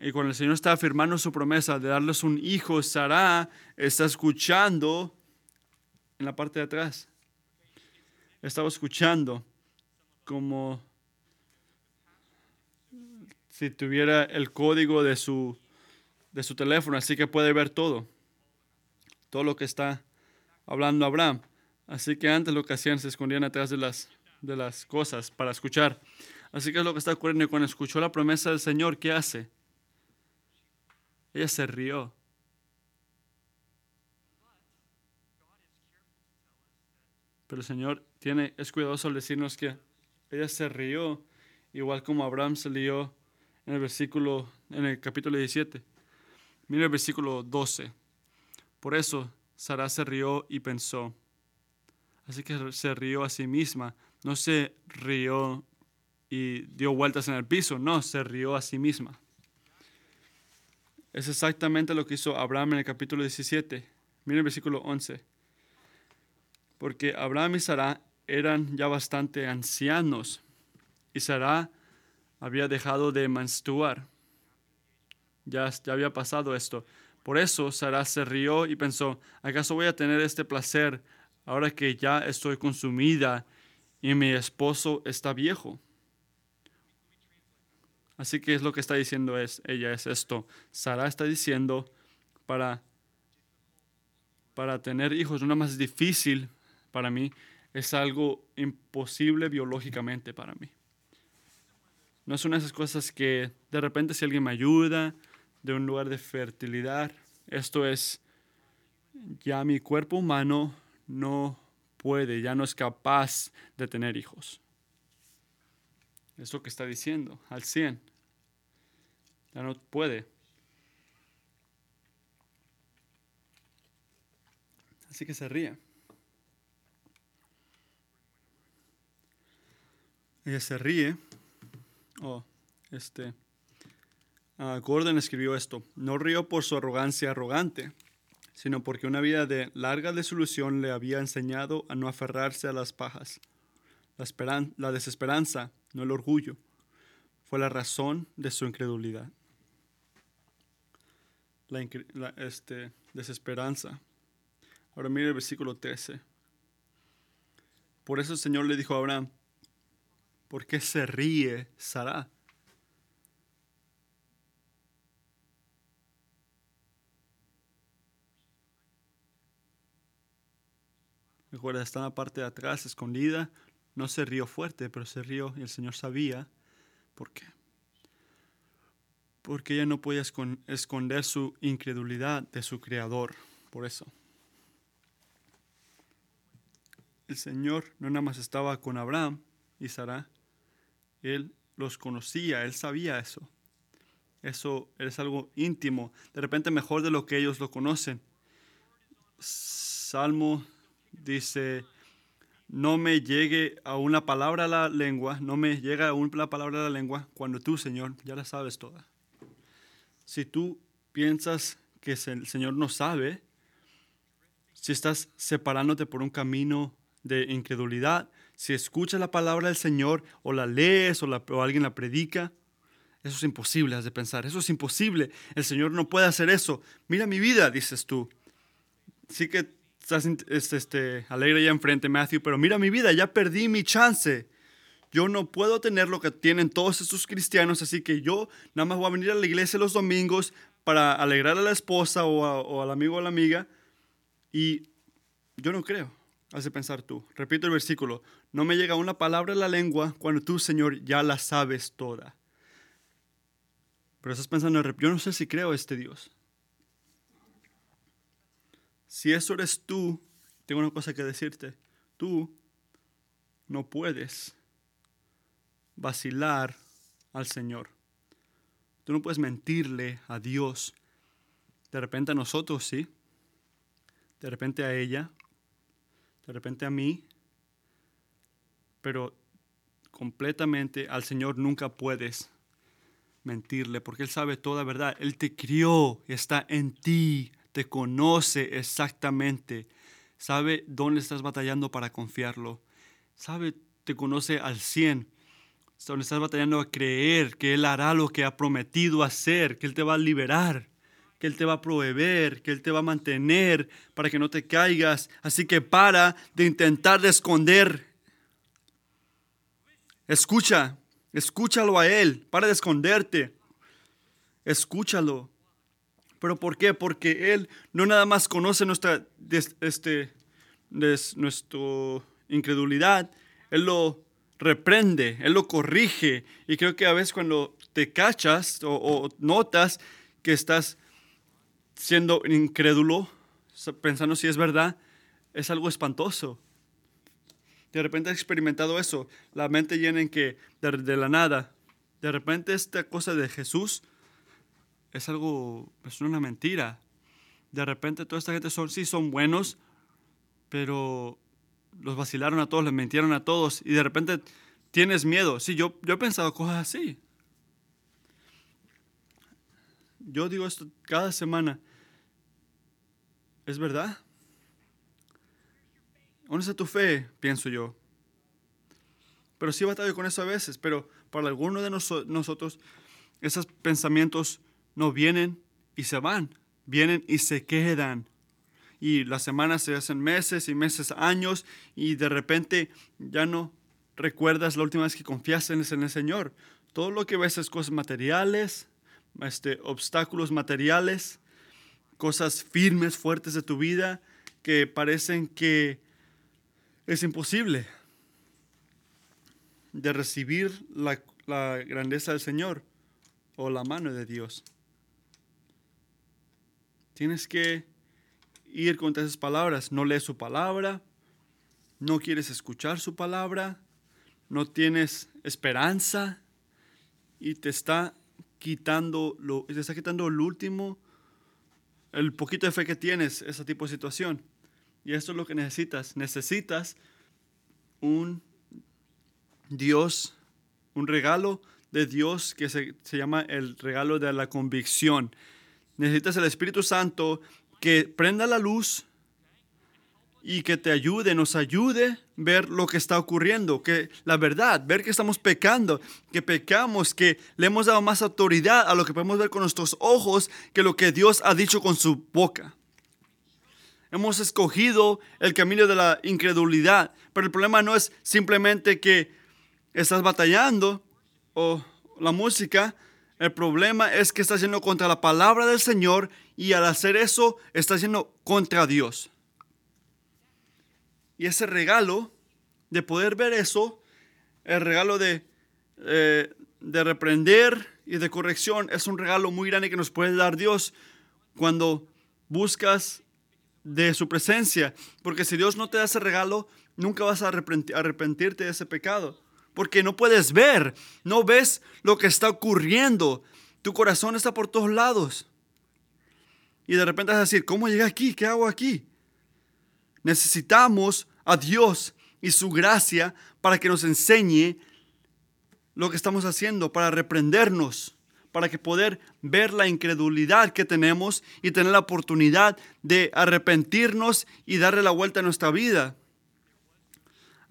Y cuando el Señor está afirmando su promesa de darles un hijo, Sara está escuchando en la parte de atrás. Estaba escuchando como si tuviera el código de su, de su teléfono, así que puede ver todo, todo lo que está hablando Abraham. Así que antes lo que hacían se escondían atrás de las, de las cosas para escuchar. Así que es lo que está ocurriendo. Y cuando escuchó la promesa del Señor, ¿qué hace? Ella se rió. Pero el Señor tiene, es cuidadoso al decirnos que ella se rió, igual como Abraham se rió en el versículo, en el capítulo 17. Mira el versículo 12. Por eso Sara se rió y pensó. Así que se rió a sí misma. No se rió y dio vueltas en el piso. No, se rió a sí misma. Es exactamente lo que hizo Abraham en el capítulo 17. Mira el versículo 11. Porque Abraham y Sara eran ya bastante ancianos y Sara había dejado de menstruar. Ya, ya había pasado esto. Por eso Sara se rió y pensó, ¿acaso voy a tener este placer ahora que ya estoy consumida y mi esposo está viejo? Así que es lo que está diciendo es, ella es esto. Sara está diciendo para, para tener hijos, no más difícil para mí, es algo imposible biológicamente para mí. No es una de esas cosas que de repente si alguien me ayuda de un lugar de fertilidad, esto es, ya mi cuerpo humano no puede, ya no es capaz de tener hijos. Es lo que está diciendo, al 100. Ya no puede. Así que se ríe. Ella se ríe. Oh, este. Uh, Gordon escribió esto. No río por su arrogancia arrogante, sino porque una vida de larga desilusión le había enseñado a no aferrarse a las pajas. La, desesperanza, no el orgullo, fue la razón de su incredulidad. La, este, desesperanza. Ahora mire el versículo 13. Por eso el Señor le dijo a Abraham, ¿Por qué se ríe Sara? Recuerda, está en la parte de atrás, escondida. No se rió fuerte, pero se rió y el Señor sabía por qué. Porque ella no podía esconder su incredulidad de su Creador. Por eso. El Señor no nada más estaba con Abraham y Sara, él los conocía, él sabía eso. Eso es algo íntimo, de repente mejor de lo que ellos lo conocen. Salmo dice, no me llegue a una palabra la lengua, no me llega a una palabra la lengua cuando tú, Señor, ya la sabes toda. Si tú piensas que el Señor no sabe, si estás separándote por un camino de incredulidad, si escuchas la palabra del Señor o la lees o, alguien la predica, eso es imposible, has de pensar, eso es imposible. El Señor no puede hacer eso. Mira mi vida, dices tú. Sí que estás este, este, alegre ya enfrente, Matthew, pero mira mi vida, ya perdí mi chance. Yo no puedo tener lo que tienen todos estos cristianos, así que yo nada más voy a venir a la iglesia los domingos para alegrar a la esposa o, al amigo o a la amiga. Y yo no creo hace pensar tú. Repito el versículo. No me llega una palabra a la lengua cuando tú, Señor, ya la sabes toda. Pero estás pensando, yo no sé si creo a este Dios. Si eso eres tú, tengo una cosa que decirte. Tú no puedes vacilar al Señor. Tú no puedes mentirle a Dios. De repente a nosotros sí. De repente a ella de repente a mí, pero completamente al Señor nunca puedes mentirle, porque Él sabe toda verdad. Él te crió, está en ti, te conoce exactamente, sabe dónde estás batallando para confiarlo, sabe, te conoce al 100, donde estás batallando a creer que Él hará lo que ha prometido hacer, que Él te va a liberar, que Él te va a proveer, que Él te va a mantener para que no te caigas. Así que para de intentar de esconder. Escucha, escúchalo a Él, para de esconderte. Escúchalo. ¿Pero por qué? Porque Él no nada más conoce nuestra, este, nuestra incredulidad, Él lo reprende, Él lo corrige. Y creo que a veces cuando te cachas o, notas que estás siendo incrédulo, pensando si es verdad, es algo espantoso. De repente has experimentado eso, la mente llena en que de, la nada, de repente esta cosa de Jesús es algo, es una mentira. De repente toda esta gente son, sí son buenos, pero los vacilaron a todos, les mintieron a todos y de repente tienes miedo. Sí, yo, yo he pensado cosas así. Yo digo esto cada semana. ¿Es verdad? ¿Dónde tu fe? Pienso yo. Pero sí batallo con eso a veces, pero para algunos de nosotros esos pensamientos no vienen y se van, vienen y se quedan y las semanas se hacen meses y meses, años, y de repente ya no recuerdas la última vez que confiaste en el Señor. Todo lo que ves es cosas materiales, este, obstáculos materiales, cosas firmes, fuertes de tu vida que parecen que es imposible de recibir la, la grandeza del Señor o la mano de Dios. Tienes que ir contra esas palabras. No lees su palabra, no quieres escuchar su palabra, no tienes esperanza y te está quitando lo, te está quitando el último, el poquito de fe que tienes, ese tipo de situación. Y esto es lo que necesitas. Necesitas un Dios, un regalo de Dios que se, se llama el regalo de la convicción. Necesitas el Espíritu Santo que prenda la luz y que te ayude, nos ayude a ver lo que está ocurriendo, que la verdad, ver que estamos pecando, que pecamos, que le hemos dado más autoridad a lo que podemos ver con nuestros ojos que lo que Dios ha dicho con su boca. Hemos escogido el camino de la incredulidad, pero el problema no es simplemente que estás batallando o la música, el problema es que estás yendo contra la palabra del Señor y al hacer eso está yendo contra Dios. Y ese regalo de poder ver eso, el regalo de, eh, de reprender y de corrección, es un regalo muy grande que nos puede dar Dios cuando buscas de su presencia. Porque si Dios no te da ese regalo, nunca vas a arrepentirte de ese pecado. Porque no puedes ver, no ves lo que está ocurriendo. Tu corazón está por todos lados. Y de repente vas a decir, ¿cómo llegué aquí? ¿Qué hago aquí? Necesitamos a Dios y su gracia para que nos enseñe lo que estamos haciendo, para reprendernos, para que poder ver la incredulidad que tenemos y tener la oportunidad de arrepentirnos y darle la vuelta a nuestra vida.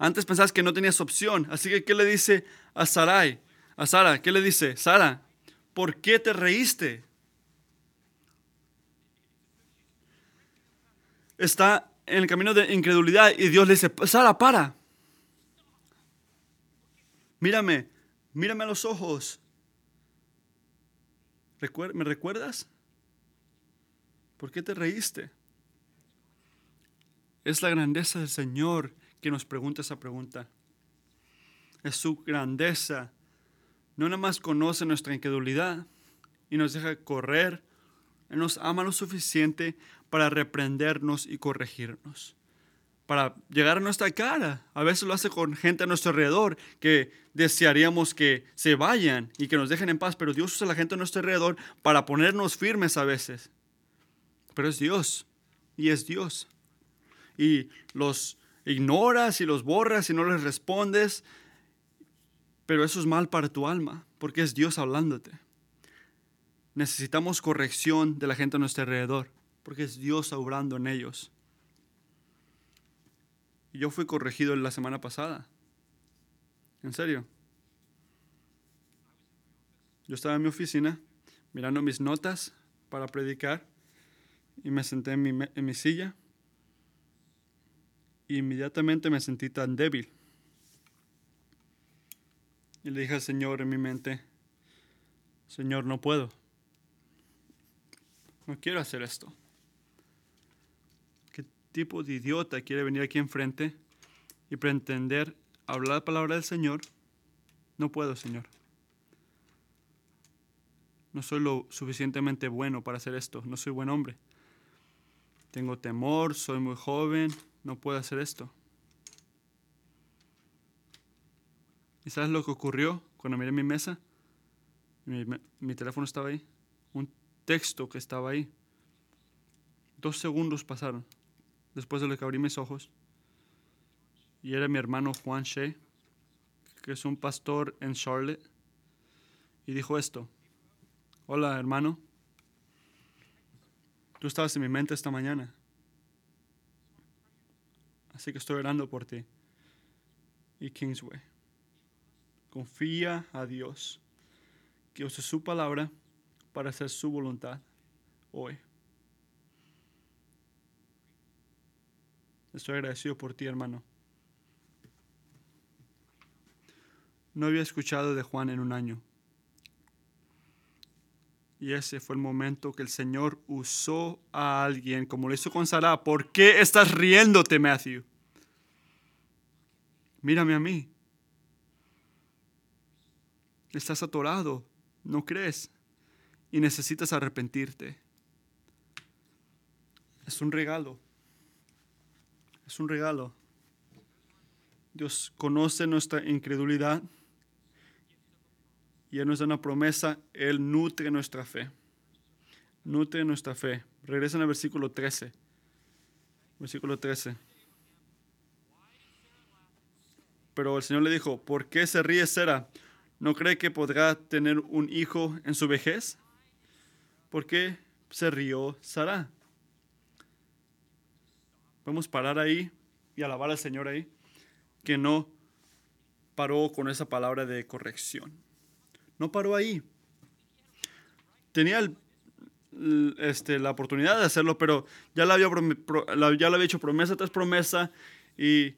Antes pensabas que no tenías opción, así que ¿qué le dice a Sarai? A Sara, ¿qué le dice? Sara, ¿por qué te reíste? está en el camino de incredulidad y Dios le dice, Sara, para. Mírame, mírame a los ojos. ¿Me recuerdas? ¿Por qué te reíste? Es la grandeza del Señor que nos pregunta esa pregunta. Es su grandeza. No nada más conoce nuestra incredulidad y nos deja correr. Él nos ama lo suficiente para reprendernos y corregirnos, para llegar a nuestra cara. A veces lo hace con gente a nuestro alrededor que desearíamos que se vayan y que nos dejen en paz, pero Dios usa a la gente a nuestro alrededor para ponernos firmes a veces. Pero es Dios y es Dios. Y los ignoras y los borras y no les respondes Pero eso es mal para tu alma, porque es Dios hablándote. Necesitamos corrección de la gente a nuestro alrededor, porque es Dios obrando en ellos. Yo fui corregido la semana pasada. En serio. Yo estaba en mi oficina mirando mis notas para predicar y me senté en mi, en mi silla inmediatamente me sentí tan débil. Y le dije al Señor en mi mente, Señor, no puedo. No quiero hacer esto. ¿Qué tipo de idiota quiere venir aquí enfrente y pretender hablar la palabra del Señor? No puedo, Señor. No soy lo suficientemente bueno para hacer esto. No soy buen hombre. Tengo temor, soy muy joven, no puedo hacer esto. ¿Y sabes lo que ocurrió cuando miré mi mesa? Mi, mi, teléfono estaba ahí. Un texto que estaba ahí. Dos segundos pasaron después de lo que abrí mis ojos. Y era mi hermano Juan Shea, que es un pastor en Charlotte. Y dijo esto. Hola hermano. Tú estabas en mi mente esta mañana. Así que estoy orando por ti. Y Kingsway. Confía a Dios que use su palabra para hacer su voluntad hoy. Estoy agradecido por ti, hermano. No había escuchado de Juan en un año. Y ese fue el momento que el Señor usó a alguien, como lo hizo con Sara. ¿Por qué estás riéndote, Matthew? Mírame a mí. Estás atorado, ¿no crees? Y necesitas arrepentirte. Es un regalo. Es un regalo. Dios conoce nuestra incredulidad y Él nos da una promesa, Él nutre nuestra fe. Nutre nuestra fe. Regresen al versículo 13. Versículo 13. Pero el Señor le dijo, ¿por qué se ríe Sera? ¿No cree que podrá tener un hijo en su vejez? ¿Por qué se rió Sara? Podemos parar ahí y alabar al Señor ahí, que no paró con esa palabra de corrección. No paró ahí. Tenía este, la oportunidad de hacerlo, pero ya le había, ya hecho promesa tras promesa y,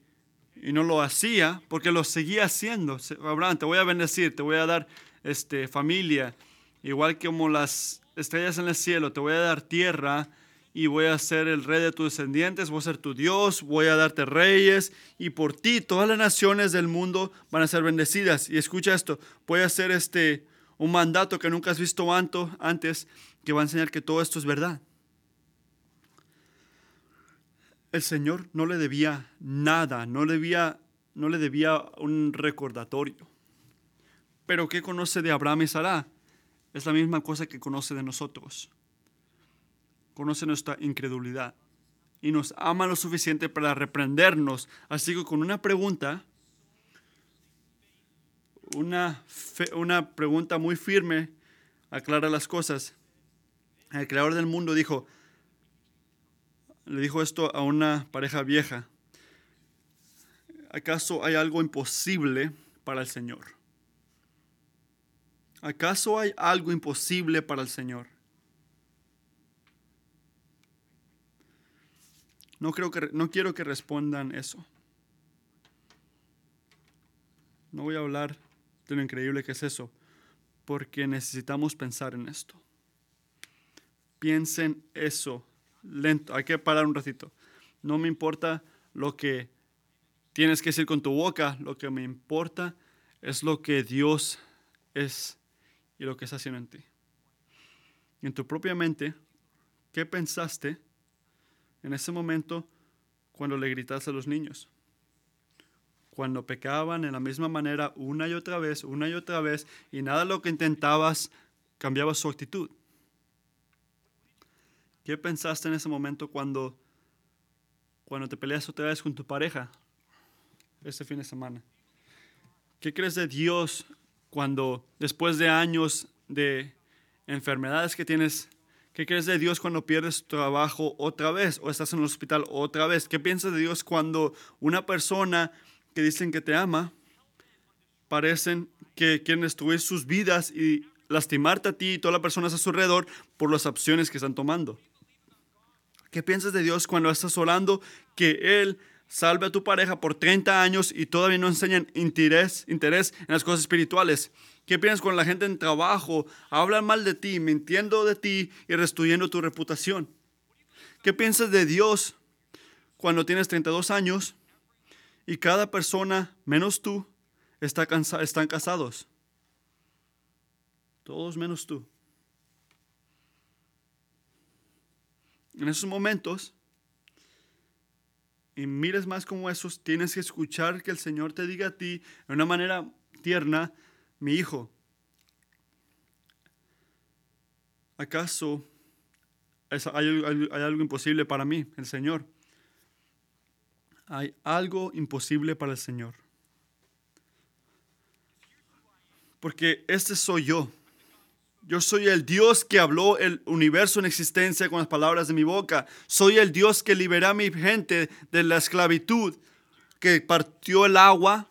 no lo hacía porque lo seguía haciendo. Abraham, te voy a bendecir, te voy a dar este, familia, igual como las estrellas en el cielo, te voy a dar tierra y voy a ser el rey de tus descendientes, voy a ser tu Dios, voy a darte reyes y por ti todas las naciones del mundo van a ser bendecidas. Y escucha esto, voy a hacer este un mandato que nunca has visto antes que va a enseñar que todo esto es verdad. El Señor no le debía nada, no le debía, no le debía un recordatorio. Pero ¿qué conoce de Abraham y Sara? Es la misma cosa que conoce de nosotros conoce nuestra incredulidad y nos ama lo suficiente para reprendernos. Así que con una pregunta, una, una pregunta muy firme, aclara las cosas. El creador del mundo dijo, le dijo esto a una pareja vieja. ¿Acaso hay algo imposible para el Señor? ¿Acaso hay algo imposible para el Señor? No, creo que, no quiero que respondan eso. No voy a hablar de lo increíble que es eso, porque necesitamos pensar en esto. Piensen eso, lento, hay que parar un ratito. No me importa lo que tienes que decir con tu boca, lo que me importa es lo que Dios es y lo que está haciendo en ti. En tu propia mente, ¿qué pensaste? En ese momento cuando le gritas a los niños. Cuando pecaban en la misma manera una y otra vez, una y otra vez, y nada lo que intentabas cambiaba su actitud. ¿Qué pensaste en ese momento cuando, cuando te peleas otra vez con tu pareja este fin de semana? ¿Qué crees de Dios cuando después de años de enfermedades que tienes, qué crees de Dios cuando pierdes tu trabajo otra vez o estás en el hospital otra vez? ¿Qué piensas de Dios cuando una persona que dicen que te ama parecen que quieren destruir sus vidas y lastimarte a ti y todas las personas a su alrededor por las opciones que están tomando? ¿Qué piensas de Dios cuando estás orando que Él salve a tu pareja por 30 años y todavía no enseñan interés, interés en las cosas espirituales? ¿Qué piensas cuando la gente en trabajo habla mal de ti, mintiendo de ti y destruyendo tu reputación? ¿Qué piensas de Dios cuando tienes 32 años y cada persona, menos tú, está cansa están casados? Todos menos tú. En esos momentos, y mires más como esos, tienes que escuchar que el Señor te diga a ti de una manera tierna, mi hijo, ¿acaso hay, hay algo imposible para mí, el Señor? Hay algo imposible para el Señor. Porque este soy yo. Yo soy el Dios que habló el universo en existencia con las palabras de mi boca. Soy el Dios que libera a mi gente de la esclavitud, que partió el agua.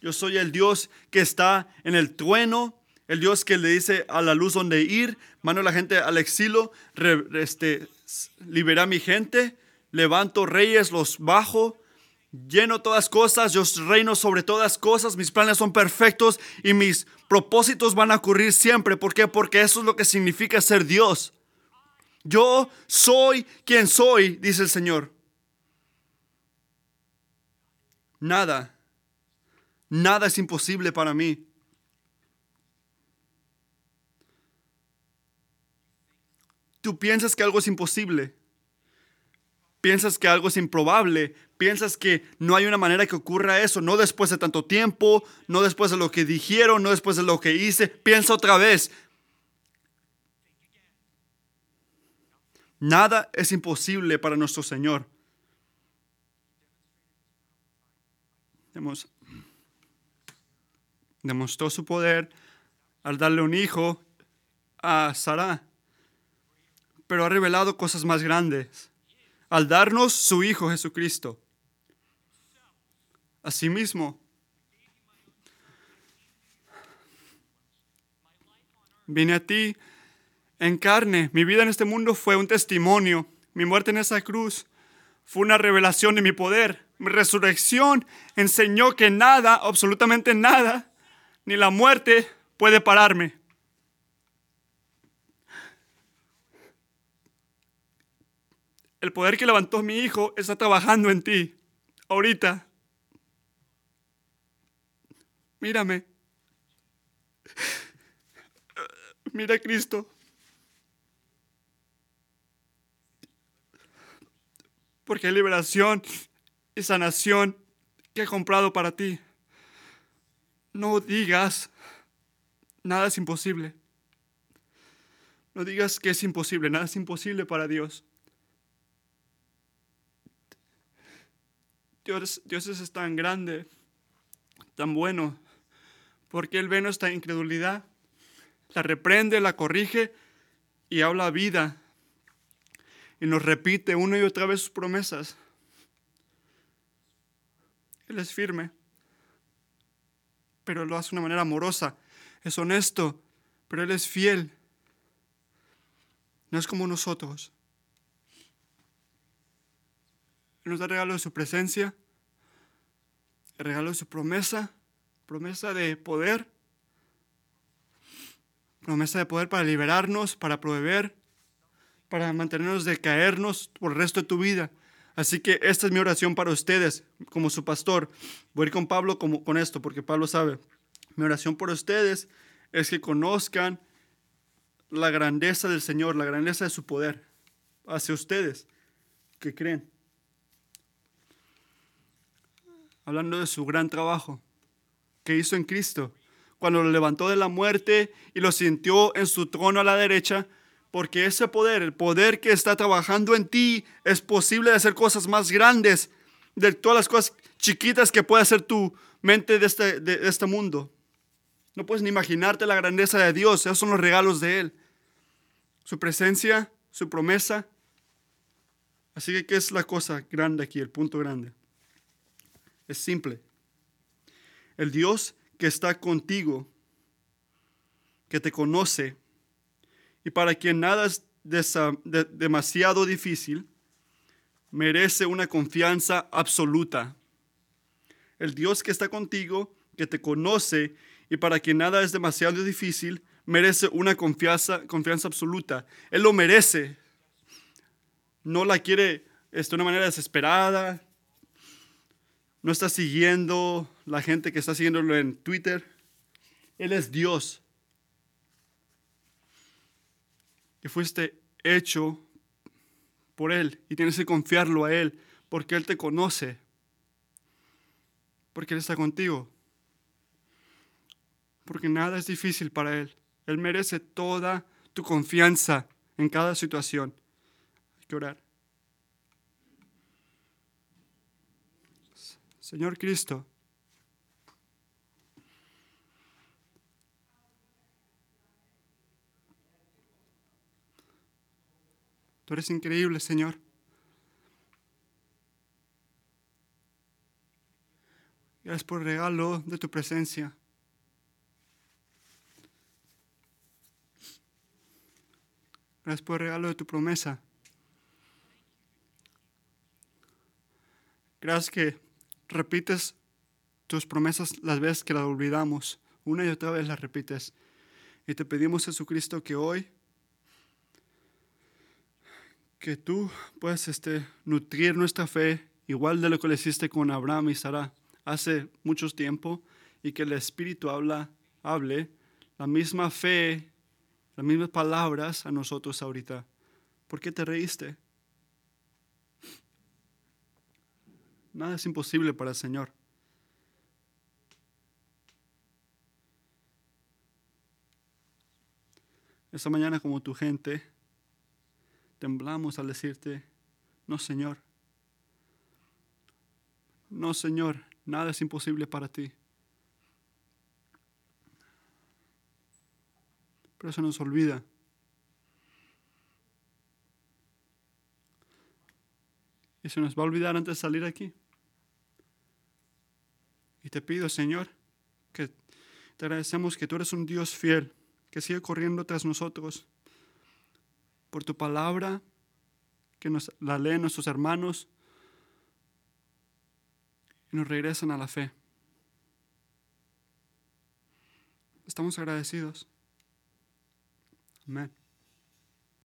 Yo soy el Dios que está en el trueno, el Dios que le dice a la luz donde ir, mando a la gente al exilio, este, libera a mi gente, levanto reyes, los bajo, lleno todas cosas, yo reino sobre todas cosas, mis planes son perfectos y mis propósitos van a ocurrir siempre. ¿Por qué? Porque eso es lo que significa ser Dios. Yo soy quien soy, dice el Señor. Nada, nada es imposible para mí. Tú piensas que algo es imposible. Piensas que algo es improbable, piensas que no hay una manera que ocurra eso, no después de tanto tiempo, no después de lo que dijeron, no después de lo que hice, piensa otra vez. Nada es imposible para nuestro Señor. Demostró su poder al darle un hijo a Sara, pero ha revelado cosas más grandes al darnos su Hijo Jesucristo. Asimismo, vine a ti en carne. Mi vida en este mundo fue un testimonio. Mi muerte en esa cruz fue una revelación de mi poder. Mi resurrección enseñó que nada, absolutamente nada, ni la muerte puede pararme. El poder que levantó mi hijo está trabajando en ti, ahorita. Mírame. Mira a Cristo. Porque hay liberación y sanación que he comprado para ti. No digas, nada es imposible. No digas que es imposible, nada es imposible para Dios. Dios, Dios es tan grande, tan bueno, porque Él ve nuestra incredulidad, la reprende, la corrige y habla vida. Y nos repite una y otra vez sus promesas. Él es firme, pero lo hace de una manera amorosa. Es honesto, pero Él es fiel. No es como nosotros. Él nos da regalo de su presencia, el regalo de su promesa promesa de poder, promesa de poder para liberarnos, para proveer, para mantenernos de caernos por el resto de tu vida. Así que esta es mi oración para ustedes, como su pastor. Voy a ir con Pablo con esto, porque Pablo sabe. Mi oración por ustedes es que conozcan la grandeza del Señor, la grandeza de su poder hacia ustedes que creen. Hablando de su gran trabajo que hizo en Cristo, cuando lo levantó de la muerte y lo sintió en su trono a la derecha, porque ese poder, el poder que está trabajando en ti, es posible de hacer cosas más grandes, de todas las cosas chiquitas que puede hacer tu mente de este, de este mundo. No puedes ni imaginarte la grandeza de Dios. Esos son los regalos de Él. Su presencia, su promesa. Así que, ¿qué es la cosa grande aquí, el punto grande? Es simple. El Dios que está contigo, que te conoce y para quien nada es demasiado difícil, merece una confianza absoluta. El Dios que está contigo, que te conoce y para quien nada es demasiado difícil, merece una confianza, confianza absoluta. Él lo merece. No la quiere este, de una manera desesperada. No está siguiendo la gente que está siguiéndolo en Twitter. Él es Dios. Y fuiste hecho por Él y tienes que confiarlo a Él porque Él te conoce, porque Él está contigo, porque nada es difícil para Él. Él merece toda tu confianza en cada situación. Hay que orar. Señor Cristo, Tú eres increíble, Señor. Gracias por el regalo de tu presencia. Gracias por el regalo de tu promesa. Gracias que repites tus promesas las veces que las olvidamos. Una y otra vez las repites. Y te pedimos, Jesucristo, que hoy que tú puedas este, nutrir nuestra fe igual de lo que le hiciste con Abraham y Sara hace mucho tiempo y que el Espíritu habla, hable la misma fe, las mismas palabras a nosotros ahorita. ¿Por qué te reíste? Nada es imposible para el Señor. Esta mañana como tu gente, temblamos al decirte, no Señor, no Señor, nada es imposible para ti. Pero eso nos olvida. Y se nos va a olvidar antes de salir aquí. Y te pido, Señor, que te agradecemos que tú eres un Dios fiel, que sigue corriendo tras nosotros por tu palabra, que nos la leen nuestros hermanos y nos regresan a la fe. Estamos agradecidos. Amén.